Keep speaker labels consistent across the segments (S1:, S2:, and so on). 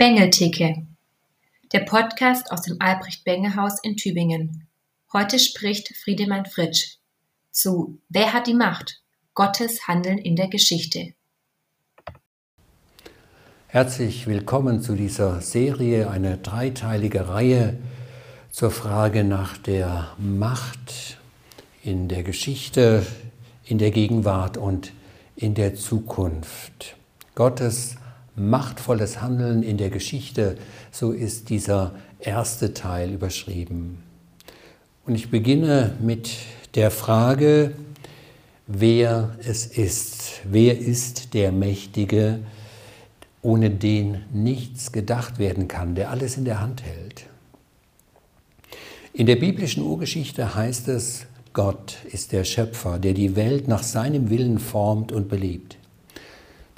S1: Bengeltheke, der Podcast aus dem Albrecht-Bengel-Haus in Tübingen. Heute spricht Friedemann Fritsch zu Wer hat die Macht? Gottes Handeln in der Geschichte.
S2: Herzlich willkommen zu dieser Serie, eine dreiteilige Reihe zur Frage nach der Macht in der Geschichte, in der Gegenwart und in der Zukunft. Gottes machtvolles Handeln in der Geschichte, so ist dieser erste Teil überschrieben. Und ich beginne mit der Frage, wer es ist. Wer ist der Mächtige, ohne den nichts gedacht werden kann, der alles in der Hand hält? In der biblischen Urgeschichte heißt es, Gott ist der Schöpfer, der die Welt nach seinem Willen formt und belebt.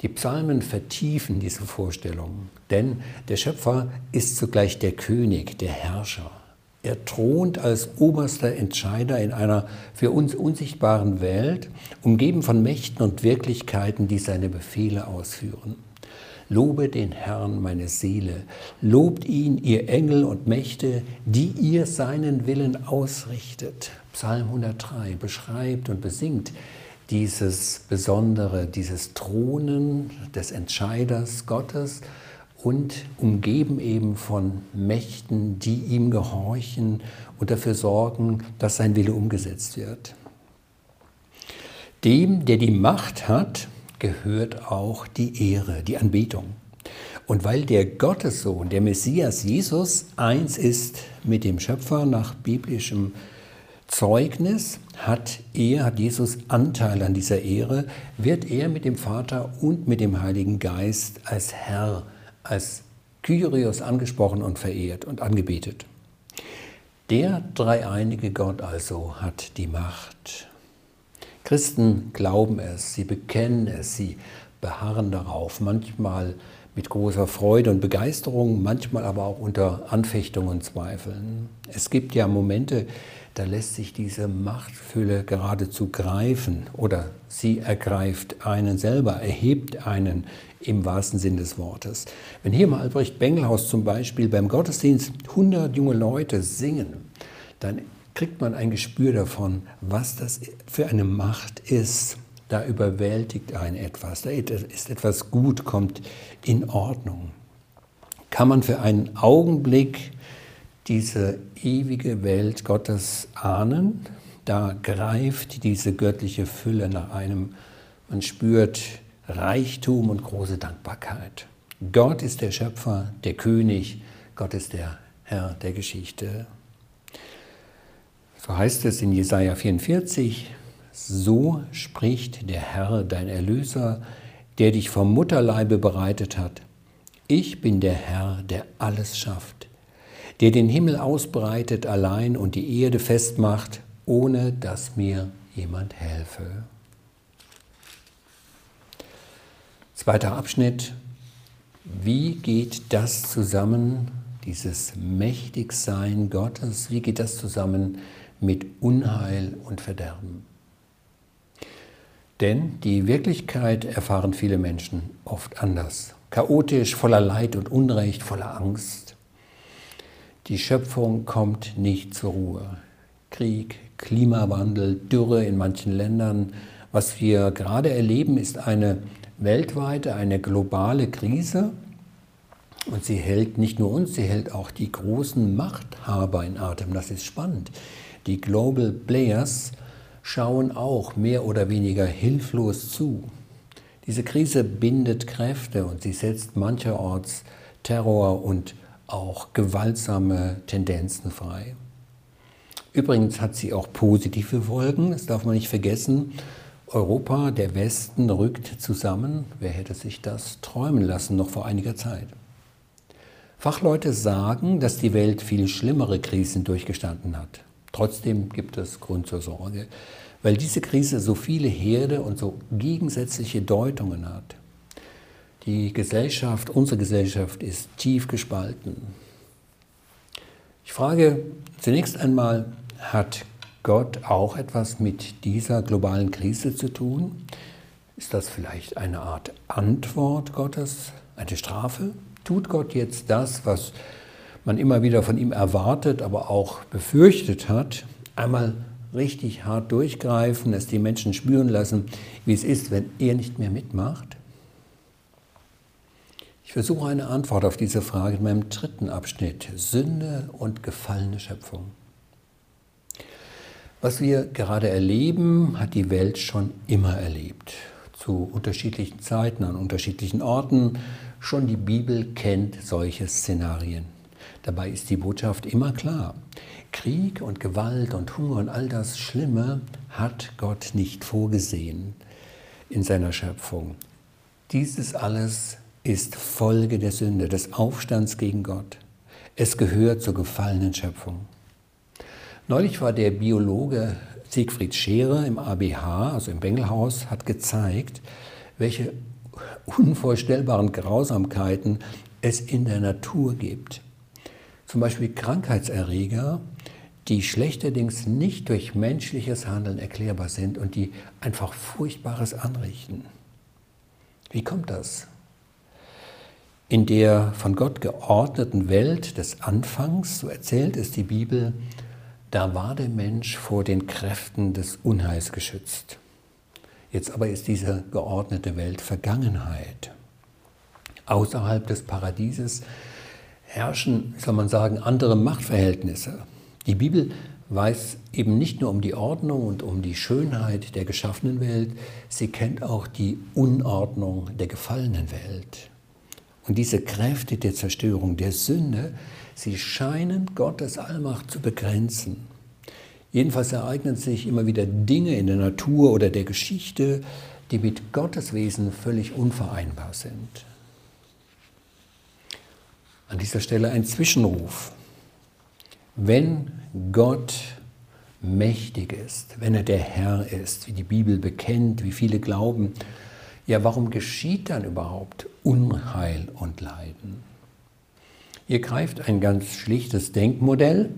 S2: Die Psalmen vertiefen diese Vorstellung, denn der Schöpfer ist zugleich der König, der Herrscher. Er thront als oberster Entscheider in einer für uns unsichtbaren Welt, umgeben von Mächten und Wirklichkeiten, die seine Befehle ausführen. Lobe den Herrn, meine Seele, lobt ihn, ihr Engel und Mächte, die ihr seinen Willen ausrichtet. Psalm 103 beschreibt und besingt dieses Besondere, dieses Thronen des Entscheiders Gottes und umgeben eben von Mächten, die ihm gehorchen und dafür sorgen, dass sein Wille umgesetzt wird. Dem, der die Macht hat, gehört auch die Ehre, die Anbetung. Und weil der Gottessohn, der Messias Jesus, eins ist mit dem Schöpfer nach biblischem Zeugnis, hat er, hat Jesus Anteil an dieser Ehre, wird er mit dem Vater und mit dem Heiligen Geist als Herr, als Kyrios angesprochen und verehrt und angebetet. Der dreieinige Gott also hat die Macht. Christen glauben es, sie bekennen es, sie beharren darauf, manchmal mit großer Freude und Begeisterung, manchmal aber auch unter Anfechtung und Zweifeln. Es gibt ja Momente, da lässt sich diese Machtfülle geradezu greifen oder sie ergreift einen selber, erhebt einen im wahrsten Sinn des Wortes. Wenn hier mal Albrecht Bengelhaus zum Beispiel beim Gottesdienst 100 junge Leute singen, dann kriegt man ein Gespür davon, was das für eine Macht ist. Da überwältigt einen etwas, da ist etwas gut, kommt in Ordnung. Kann man für einen Augenblick diese ewige Welt Gottes ahnen. Da greift diese göttliche Fülle nach einem. Man spürt Reichtum und große Dankbarkeit. Gott ist der Schöpfer, der König, Gott ist der Herr der Geschichte. So heißt es in Jesaja 44, so spricht der Herr, dein Erlöser, der dich vom Mutterleibe bereitet hat. Ich bin der Herr, der alles schafft der den Himmel ausbreitet allein und die Erde festmacht, ohne dass mir jemand helfe. Zweiter Abschnitt. Wie geht das zusammen, dieses Mächtigsein Gottes, wie geht das zusammen mit Unheil und Verderben? Denn die Wirklichkeit erfahren viele Menschen oft anders. Chaotisch, voller Leid und Unrecht, voller Angst. Die Schöpfung kommt nicht zur Ruhe. Krieg, Klimawandel, Dürre in manchen Ländern. Was wir gerade erleben, ist eine weltweite, eine globale Krise. Und sie hält nicht nur uns, sie hält auch die großen Machthaber in Atem. Das ist spannend. Die Global Players schauen auch mehr oder weniger hilflos zu. Diese Krise bindet Kräfte und sie setzt mancherorts Terror und auch gewaltsame Tendenzen frei. Übrigens hat sie auch positive Folgen, das darf man nicht vergessen. Europa, der Westen rückt zusammen. Wer hätte sich das träumen lassen noch vor einiger Zeit? Fachleute sagen, dass die Welt viel schlimmere Krisen durchgestanden hat. Trotzdem gibt es Grund zur Sorge, weil diese Krise so viele Herde und so gegensätzliche Deutungen hat. Die Gesellschaft, unsere Gesellschaft ist tief gespalten. Ich frage zunächst einmal, hat Gott auch etwas mit dieser globalen Krise zu tun? Ist das vielleicht eine Art Antwort Gottes, eine Strafe? Tut Gott jetzt das, was man immer wieder von ihm erwartet, aber auch befürchtet hat, einmal richtig hart durchgreifen, es die Menschen spüren lassen, wie es ist, wenn er nicht mehr mitmacht? Ich versuche eine Antwort auf diese Frage in meinem dritten Abschnitt, Sünde und gefallene Schöpfung. Was wir gerade erleben, hat die Welt schon immer erlebt. Zu unterschiedlichen Zeiten, an unterschiedlichen Orten. Schon die Bibel kennt solche Szenarien. Dabei ist die Botschaft immer klar. Krieg und Gewalt und Hunger und all das Schlimme hat Gott nicht vorgesehen in seiner Schöpfung. Dieses alles ist Folge der Sünde, des Aufstands gegen Gott. Es gehört zur gefallenen Schöpfung. Neulich war der Biologe Siegfried Scherer im ABH, also im Bengelhaus, hat gezeigt, welche unvorstellbaren Grausamkeiten es in der Natur gibt. Zum Beispiel Krankheitserreger, die schlechterdings nicht durch menschliches Handeln erklärbar sind und die einfach Furchtbares anrichten. Wie kommt das? In der von Gott geordneten Welt des Anfangs, so erzählt es die Bibel, da war der Mensch vor den Kräften des Unheils geschützt. Jetzt aber ist diese geordnete Welt Vergangenheit. Außerhalb des Paradieses herrschen, soll man sagen, andere Machtverhältnisse. Die Bibel weiß eben nicht nur um die Ordnung und um die Schönheit der geschaffenen Welt, sie kennt auch die Unordnung der gefallenen Welt. Und diese Kräfte der Zerstörung, der Sünde, sie scheinen Gottes Allmacht zu begrenzen. Jedenfalls ereignen sich immer wieder Dinge in der Natur oder der Geschichte, die mit Gottes Wesen völlig unvereinbar sind. An dieser Stelle ein Zwischenruf. Wenn Gott mächtig ist, wenn er der Herr ist, wie die Bibel bekennt, wie viele glauben, ja, warum geschieht dann überhaupt Unheil und Leiden? Hier greift ein ganz schlichtes Denkmodell.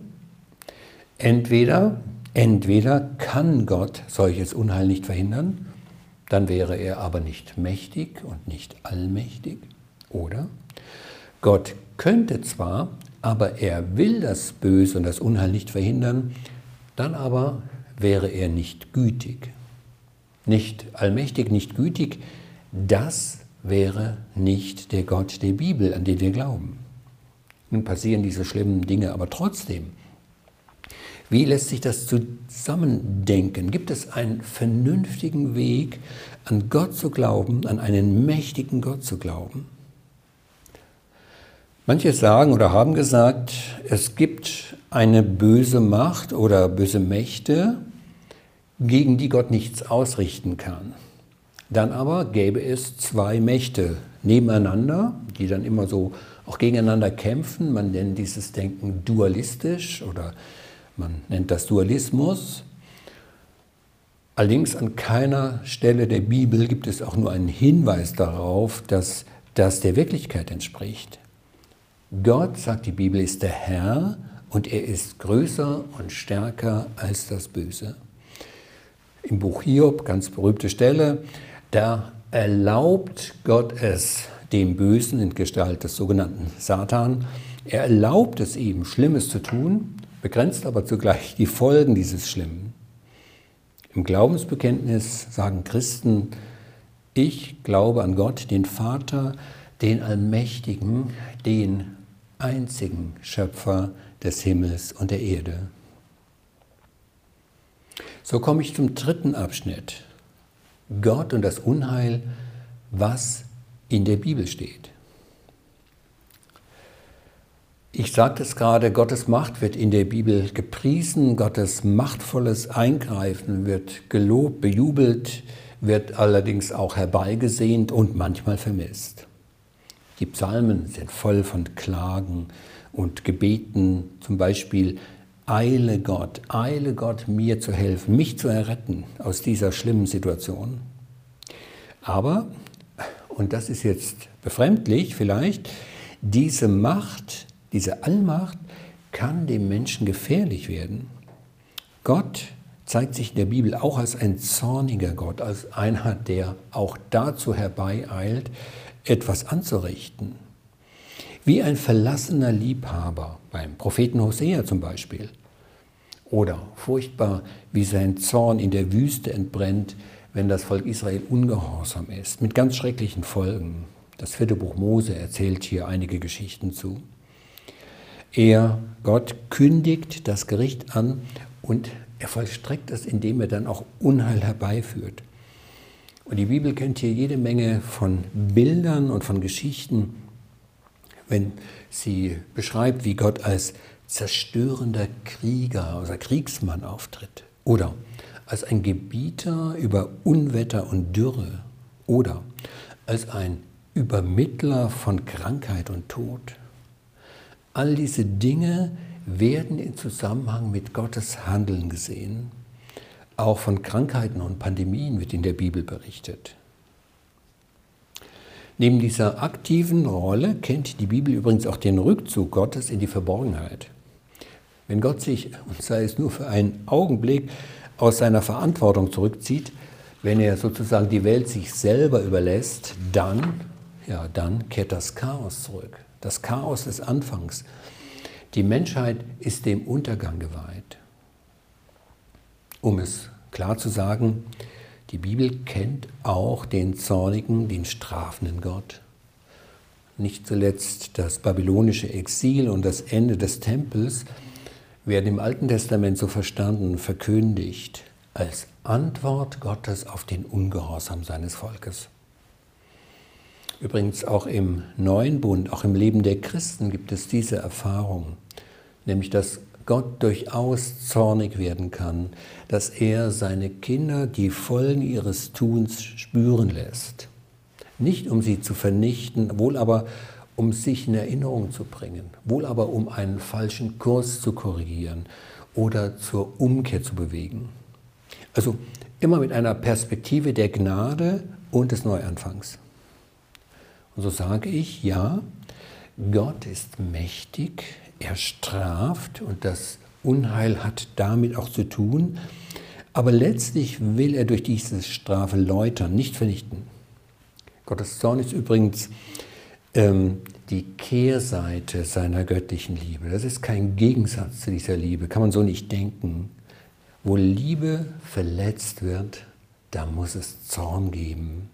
S2: Entweder, entweder kann Gott solches Unheil nicht verhindern, dann wäre er aber nicht mächtig und nicht allmächtig, oder Gott könnte zwar, aber er will das Böse und das Unheil nicht verhindern, dann aber wäre er nicht gütig. Nicht allmächtig, nicht gütig, das wäre nicht der Gott der Bibel, an den wir glauben. Nun passieren diese schlimmen Dinge aber trotzdem. Wie lässt sich das zusammendenken? Gibt es einen vernünftigen Weg, an Gott zu glauben, an einen mächtigen Gott zu glauben? Manche sagen oder haben gesagt, es gibt eine böse Macht oder böse Mächte, gegen die Gott nichts ausrichten kann. Dann aber gäbe es zwei Mächte nebeneinander, die dann immer so auch gegeneinander kämpfen. Man nennt dieses Denken dualistisch oder man nennt das Dualismus. Allerdings an keiner Stelle der Bibel gibt es auch nur einen Hinweis darauf, dass das der Wirklichkeit entspricht. Gott, sagt die Bibel, ist der Herr und er ist größer und stärker als das Böse. Im Buch Hiob, ganz berühmte Stelle, da erlaubt Gott es dem Bösen in Gestalt des sogenannten Satan, er erlaubt es ihm, Schlimmes zu tun, begrenzt aber zugleich die Folgen dieses Schlimmen. Im Glaubensbekenntnis sagen Christen, ich glaube an Gott, den Vater, den Allmächtigen, den einzigen Schöpfer des Himmels und der Erde. So komme ich zum dritten Abschnitt. Gott und das Unheil, was in der Bibel steht. Ich sagte es gerade, Gottes Macht wird in der Bibel gepriesen, Gottes machtvolles Eingreifen wird gelobt, bejubelt, wird allerdings auch herbeigesehnt und manchmal vermisst. Die Psalmen sind voll von Klagen und Gebeten, zum Beispiel, eile Gott, eile Gott, mir zu helfen, mich zu erretten aus dieser schlimmen Situation. Aber, und das ist jetzt befremdlich vielleicht, diese Macht, diese Allmacht kann dem Menschen gefährlich werden. Gott zeigt sich in der Bibel auch als ein zorniger Gott, als einer, der auch dazu herbeieilt, etwas anzurichten. Wie ein verlassener Liebhaber beim Propheten Hosea zum Beispiel. Oder furchtbar, wie sein Zorn in der Wüste entbrennt, wenn das Volk Israel ungehorsam ist, mit ganz schrecklichen Folgen. Das vierte Buch Mose erzählt hier einige Geschichten zu. Er, Gott, kündigt das Gericht an und er vollstreckt es, indem er dann auch Unheil herbeiführt. Und die Bibel kennt hier jede Menge von Bildern und von Geschichten, wenn sie beschreibt, wie Gott als zerstörender Krieger oder Kriegsmann auftritt. Oder als ein Gebieter über Unwetter und Dürre. Oder als ein Übermittler von Krankheit und Tod. All diese Dinge werden in Zusammenhang mit Gottes Handeln gesehen. Auch von Krankheiten und Pandemien wird in der Bibel berichtet. Neben dieser aktiven Rolle kennt die Bibel übrigens auch den Rückzug Gottes in die Verborgenheit. Wenn Gott sich, und sei es nur für einen Augenblick, aus seiner Verantwortung zurückzieht, wenn er sozusagen die Welt sich selber überlässt, dann, ja, dann kehrt das Chaos zurück. Das Chaos des Anfangs. Die Menschheit ist dem Untergang geweiht. Um es klar zu sagen, die Bibel kennt auch den zornigen, den strafenden Gott. Nicht zuletzt das babylonische Exil und das Ende des Tempels werden im Alten Testament so verstanden und verkündigt als Antwort Gottes auf den Ungehorsam seines Volkes. Übrigens auch im Neuen Bund, auch im Leben der Christen gibt es diese Erfahrung, nämlich dass Gott durchaus zornig werden kann, dass er seine Kinder die Folgen ihres Tuns spüren lässt. Nicht um sie zu vernichten, wohl aber um sich in Erinnerung zu bringen, wohl aber um einen falschen Kurs zu korrigieren oder zur Umkehr zu bewegen. Also immer mit einer Perspektive der Gnade und des Neuanfangs. Und so sage ich, ja, Gott ist mächtig, er straft und das Unheil hat damit auch zu tun, aber letztlich will er durch diese Strafe läutern, nicht vernichten. Gottes Zorn ist übrigens ähm, die Kehrseite seiner göttlichen Liebe. Das ist kein Gegensatz zu dieser Liebe, kann man so nicht denken. Wo Liebe verletzt wird, da muss es Zorn geben.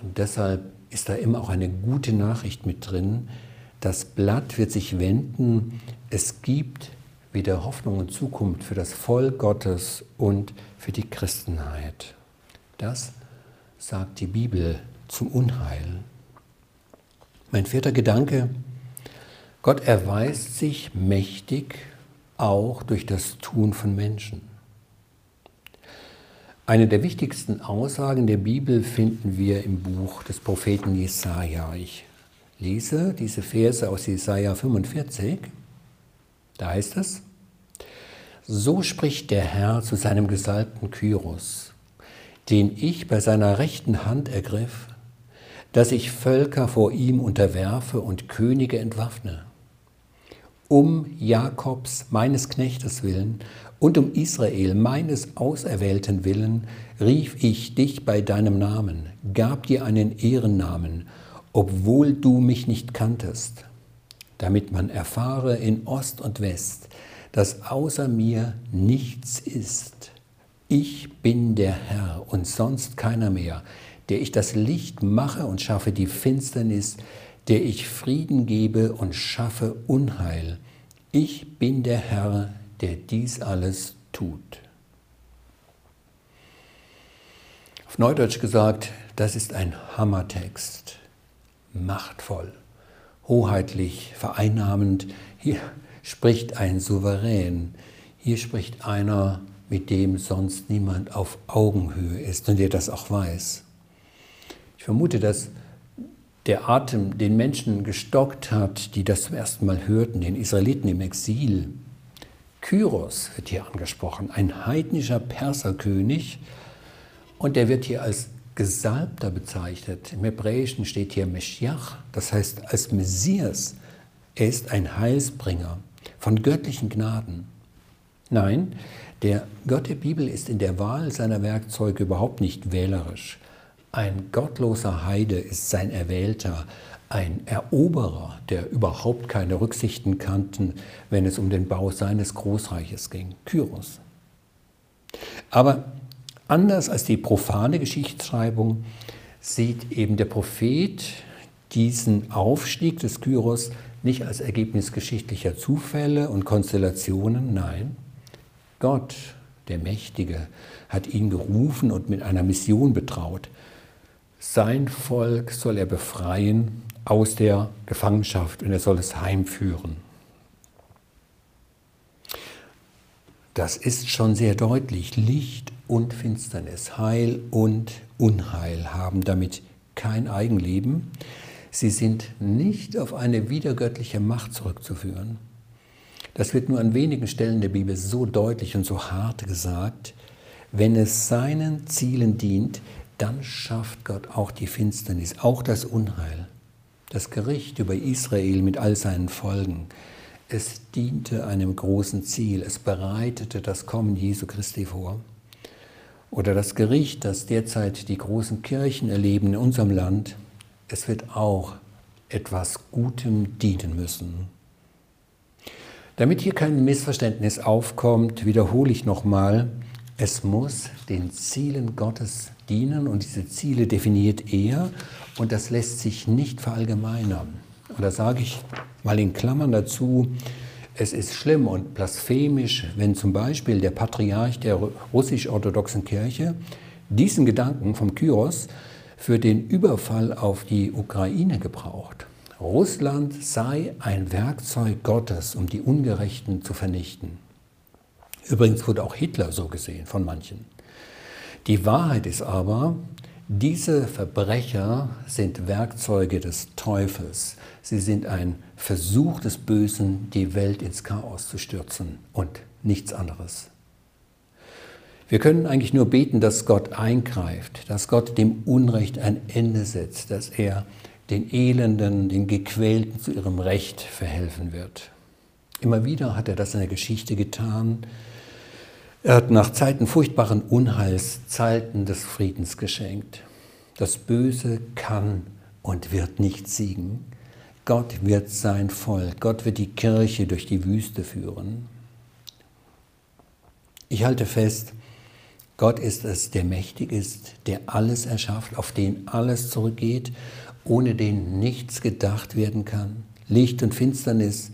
S2: Und deshalb ist da immer auch eine gute Nachricht mit drin, das Blatt wird sich wenden. Es gibt wieder Hoffnung und Zukunft für das Volk Gottes und für die Christenheit. Das sagt die Bibel zum Unheil. Mein vierter Gedanke, Gott erweist sich mächtig auch durch das Tun von Menschen. Eine der wichtigsten Aussagen der Bibel finden wir im Buch des Propheten Jesaja. Ich lese diese Verse aus Jesaja 45. Da heißt es: So spricht der Herr zu seinem Gesalbten Kyros, den ich bei seiner rechten Hand ergriff, dass ich Völker vor ihm unterwerfe und Könige entwaffne. Um Jakobs, meines Knechtes willen, und um Israel, meines Auserwählten willen, rief ich dich bei deinem Namen, gab dir einen Ehrennamen obwohl du mich nicht kanntest, damit man erfahre in Ost und West, dass außer mir nichts ist. Ich bin der Herr und sonst keiner mehr, der ich das Licht mache und schaffe die Finsternis, der ich Frieden gebe und schaffe Unheil. Ich bin der Herr, der dies alles tut. Auf Neudeutsch gesagt, das ist ein Hammertext machtvoll, hoheitlich, vereinnahmend. Hier spricht ein Souverän, hier spricht einer, mit dem sonst niemand auf Augenhöhe ist und der das auch weiß. Ich vermute, dass der Atem den Menschen gestockt hat, die das zum ersten Mal hörten, den Israeliten im Exil. Kyros wird hier angesprochen, ein heidnischer Perserkönig, und der wird hier als Gesalbter bezeichnet. Im Hebräischen steht hier Meschiach, das heißt als Messias. Er ist ein Heilsbringer von göttlichen Gnaden. Nein, der Gott der Bibel ist in der Wahl seiner Werkzeuge überhaupt nicht wählerisch. Ein gottloser Heide ist sein Erwählter, ein Eroberer, der überhaupt keine Rücksichten kannte, wenn es um den Bau seines Großreiches ging, Kyros. Aber anders als die profane Geschichtsschreibung sieht eben der Prophet diesen Aufstieg des Kyros nicht als Ergebnis geschichtlicher Zufälle und Konstellationen, nein, Gott, der Mächtige, hat ihn gerufen und mit einer Mission betraut. Sein Volk soll er befreien aus der Gefangenschaft und er soll es heimführen. Das ist schon sehr deutlich. Licht und Finsternis, Heil und Unheil haben damit kein Eigenleben. Sie sind nicht auf eine wiedergöttliche Macht zurückzuführen. Das wird nur an wenigen Stellen der Bibel so deutlich und so hart gesagt. Wenn es seinen Zielen dient, dann schafft Gott auch die Finsternis, auch das Unheil. Das Gericht über Israel mit all seinen Folgen, es diente einem großen Ziel, es bereitete das Kommen Jesu Christi vor. Oder das Gericht, das derzeit die großen Kirchen erleben in unserem Land, es wird auch etwas Gutem dienen müssen. Damit hier kein Missverständnis aufkommt, wiederhole ich nochmal, es muss den Zielen Gottes dienen und diese Ziele definiert er und das lässt sich nicht verallgemeinern. Und da sage ich mal in Klammern dazu, es ist schlimm und blasphemisch, wenn zum Beispiel der Patriarch der russisch-orthodoxen Kirche diesen Gedanken vom Kyros für den Überfall auf die Ukraine gebraucht. Russland sei ein Werkzeug Gottes, um die Ungerechten zu vernichten. Übrigens wurde auch Hitler so gesehen von manchen. Die Wahrheit ist aber, diese Verbrecher sind Werkzeuge des Teufels. Sie sind ein Versuch des Bösen, die Welt ins Chaos zu stürzen und nichts anderes. Wir können eigentlich nur beten, dass Gott eingreift, dass Gott dem Unrecht ein Ende setzt, dass er den Elenden, den Gequälten zu ihrem Recht verhelfen wird. Immer wieder hat er das in der Geschichte getan. Er hat nach Zeiten furchtbaren Unheils Zeiten des Friedens geschenkt. Das Böse kann und wird nicht siegen. Gott wird sein Volk, Gott wird die Kirche durch die Wüste führen. Ich halte fest, Gott ist es, der mächtig ist, der alles erschafft, auf den alles zurückgeht, ohne den nichts gedacht werden kann. Licht und Finsternis,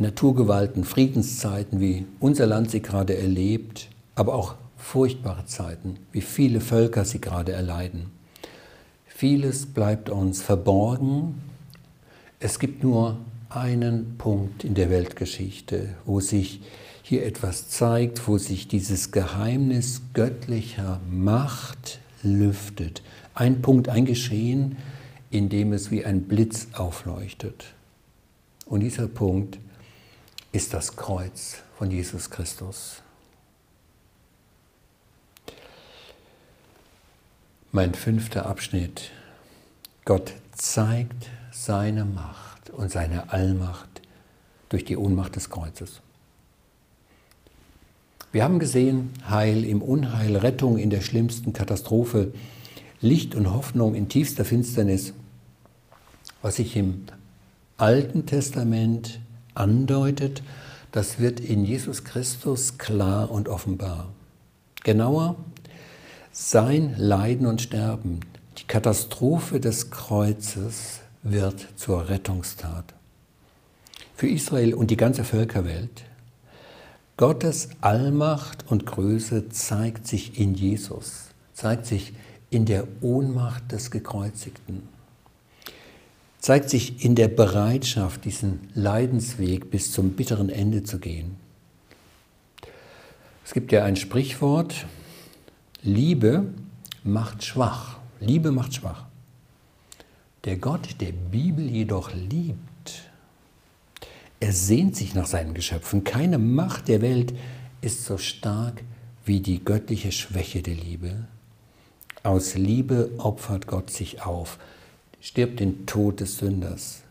S2: Naturgewalten, Friedenszeiten, wie unser Land sie gerade erlebt, aber auch furchtbare Zeiten, wie viele Völker sie gerade erleiden. Vieles bleibt uns verborgen. Es gibt nur einen Punkt in der Weltgeschichte, wo sich hier etwas zeigt, wo sich dieses Geheimnis göttlicher Macht lüftet. Ein Punkt, ein Geschehen, in dem es wie ein Blitz aufleuchtet. Und dieser Punkt ist das Kreuz von Jesus Christus. Mein fünfter Abschnitt. Gott zeigt seine Macht und seine Allmacht durch die Ohnmacht des Kreuzes. Wir haben gesehen, Heil im Unheil, Rettung in der schlimmsten Katastrophe, Licht und Hoffnung in tiefster Finsternis, was sich im Alten Testament andeutet, das wird in Jesus Christus klar und offenbar. Genauer sein Leiden und Sterben, die Katastrophe des Kreuzes wird zur Rettungstat. Für Israel und die ganze Völkerwelt. Gottes Allmacht und Größe zeigt sich in Jesus, zeigt sich in der Ohnmacht des Gekreuzigten, zeigt sich in der Bereitschaft, diesen Leidensweg bis zum bitteren Ende zu gehen. Es gibt ja ein Sprichwort, Liebe macht schwach. Liebe macht schwach. Der Gott der Bibel jedoch liebt. Er sehnt sich nach seinen Geschöpfen. Keine Macht der Welt ist so stark wie die göttliche Schwäche der Liebe. Aus Liebe opfert Gott sich auf, stirbt den Tod des Sünders.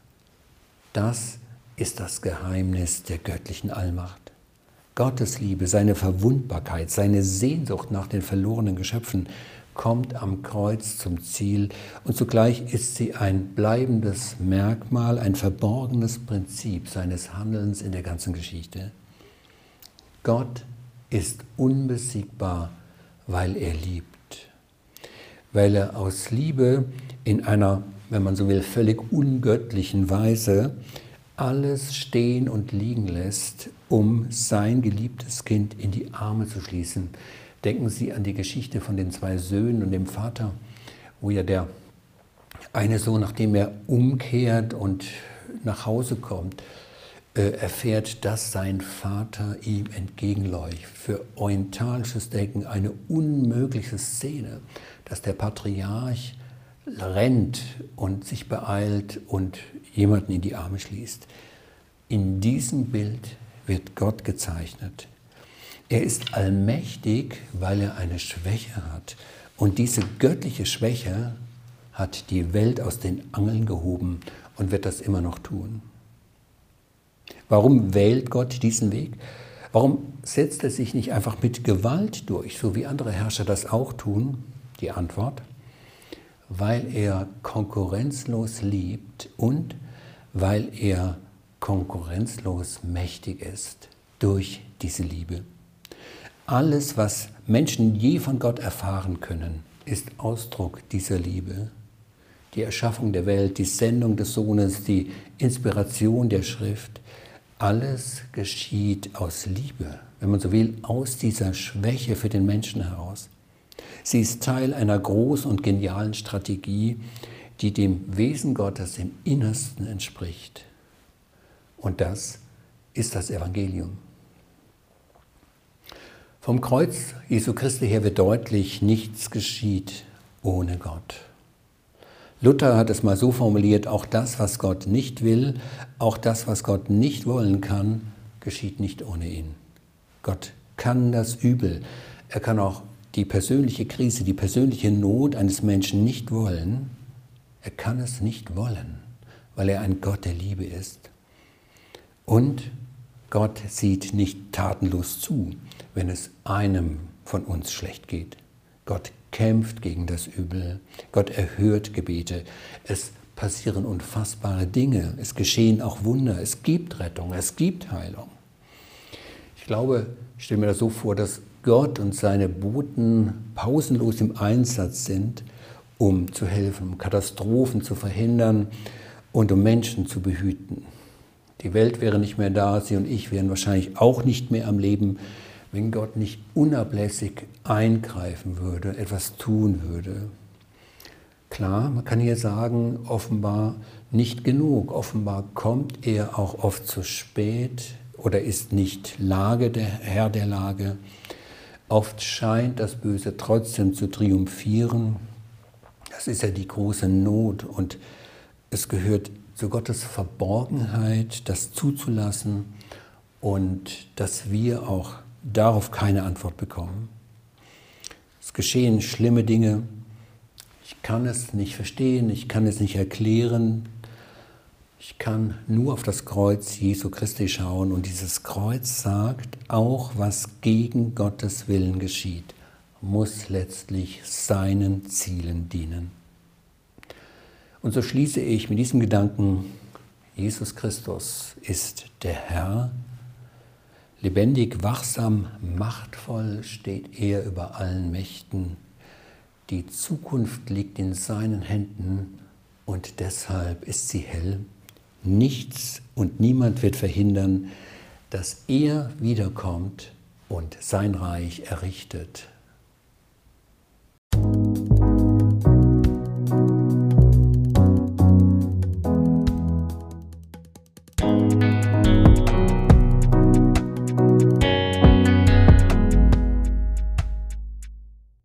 S2: Das ist das Geheimnis der göttlichen Allmacht. Gottes Liebe, seine Verwundbarkeit, seine Sehnsucht nach den verlorenen Geschöpfen kommt am Kreuz zum Ziel und zugleich ist sie ein bleibendes Merkmal, ein verborgenes Prinzip seines Handelns in der ganzen Geschichte. Gott ist unbesiegbar, weil er liebt, weil er aus Liebe in einer, wenn man so will, völlig ungöttlichen Weise alles stehen und liegen lässt, um sein geliebtes Kind in die Arme zu schließen. Denken Sie an die Geschichte von den zwei Söhnen und dem Vater, wo ja der eine Sohn, nachdem er umkehrt und nach Hause kommt, äh, erfährt, dass sein Vater ihm entgegenläuft. Für orientalisches Denken eine unmögliche Szene, dass der Patriarch rennt und sich beeilt und jemanden in die Arme schließt. In diesem Bild wird Gott gezeichnet. Er ist allmächtig, weil er eine Schwäche hat. Und diese göttliche Schwäche hat die Welt aus den Angeln gehoben und wird das immer noch tun. Warum wählt Gott diesen Weg? Warum setzt er sich nicht einfach mit Gewalt durch, so wie andere Herrscher das auch tun? Die Antwort, weil er konkurrenzlos liebt und weil er konkurrenzlos mächtig ist durch diese Liebe. Alles, was Menschen je von Gott erfahren können, ist Ausdruck dieser Liebe. Die Erschaffung der Welt, die Sendung des Sohnes, die Inspiration der Schrift, alles geschieht aus Liebe, wenn man so will, aus dieser Schwäche für den Menschen heraus. Sie ist Teil einer großen und genialen Strategie, die dem Wesen Gottes im Innersten entspricht. Und das ist das Evangelium. Vom Kreuz Jesu Christi her wird deutlich, nichts geschieht ohne Gott. Luther hat es mal so formuliert, auch das, was Gott nicht will, auch das, was Gott nicht wollen kann, geschieht nicht ohne ihn. Gott kann das Übel. Er kann auch die persönliche Krise, die persönliche Not eines Menschen nicht wollen, er kann es nicht wollen, weil er ein Gott der Liebe ist. Und Gott sieht nicht tatenlos zu, wenn es einem von uns schlecht geht. Gott kämpft gegen das Übel. Gott erhört Gebete. Es passieren unfassbare Dinge. Es geschehen auch Wunder. Es gibt Rettung. Es gibt Heilung. Ich glaube, ich stelle mir das so vor, dass Gott und seine Boten pausenlos im Einsatz sind, um zu helfen, um Katastrophen zu verhindern und um Menschen zu behüten. Die Welt wäre nicht mehr da, Sie und ich wären wahrscheinlich auch nicht mehr am Leben, wenn Gott nicht unablässig eingreifen würde, etwas tun würde. Klar, man kann hier sagen, offenbar nicht genug. Offenbar kommt er auch oft zu spät oder ist nicht Lage der Herr der Lage. Oft scheint das Böse trotzdem zu triumphieren. Das ist ja die große Not und es gehört zu Gottes Verborgenheit, das zuzulassen und dass wir auch darauf keine Antwort bekommen. Es geschehen schlimme Dinge. Ich kann es nicht verstehen, ich kann es nicht erklären, ich kann nur auf das Kreuz Jesu Christi schauen und dieses Kreuz sagt, auch was gegen Gottes Willen geschieht, muss letztlich seinen Zielen dienen. Und so schließe ich mit diesem Gedanken, Jesus Christus ist der Herr, lebendig, wachsam, machtvoll steht er über allen Mächten. Die Zukunft liegt in seinen Händen und deshalb ist sie hell Nichts und niemand wird verhindern, dass er wiederkommt und sein Reich errichtet.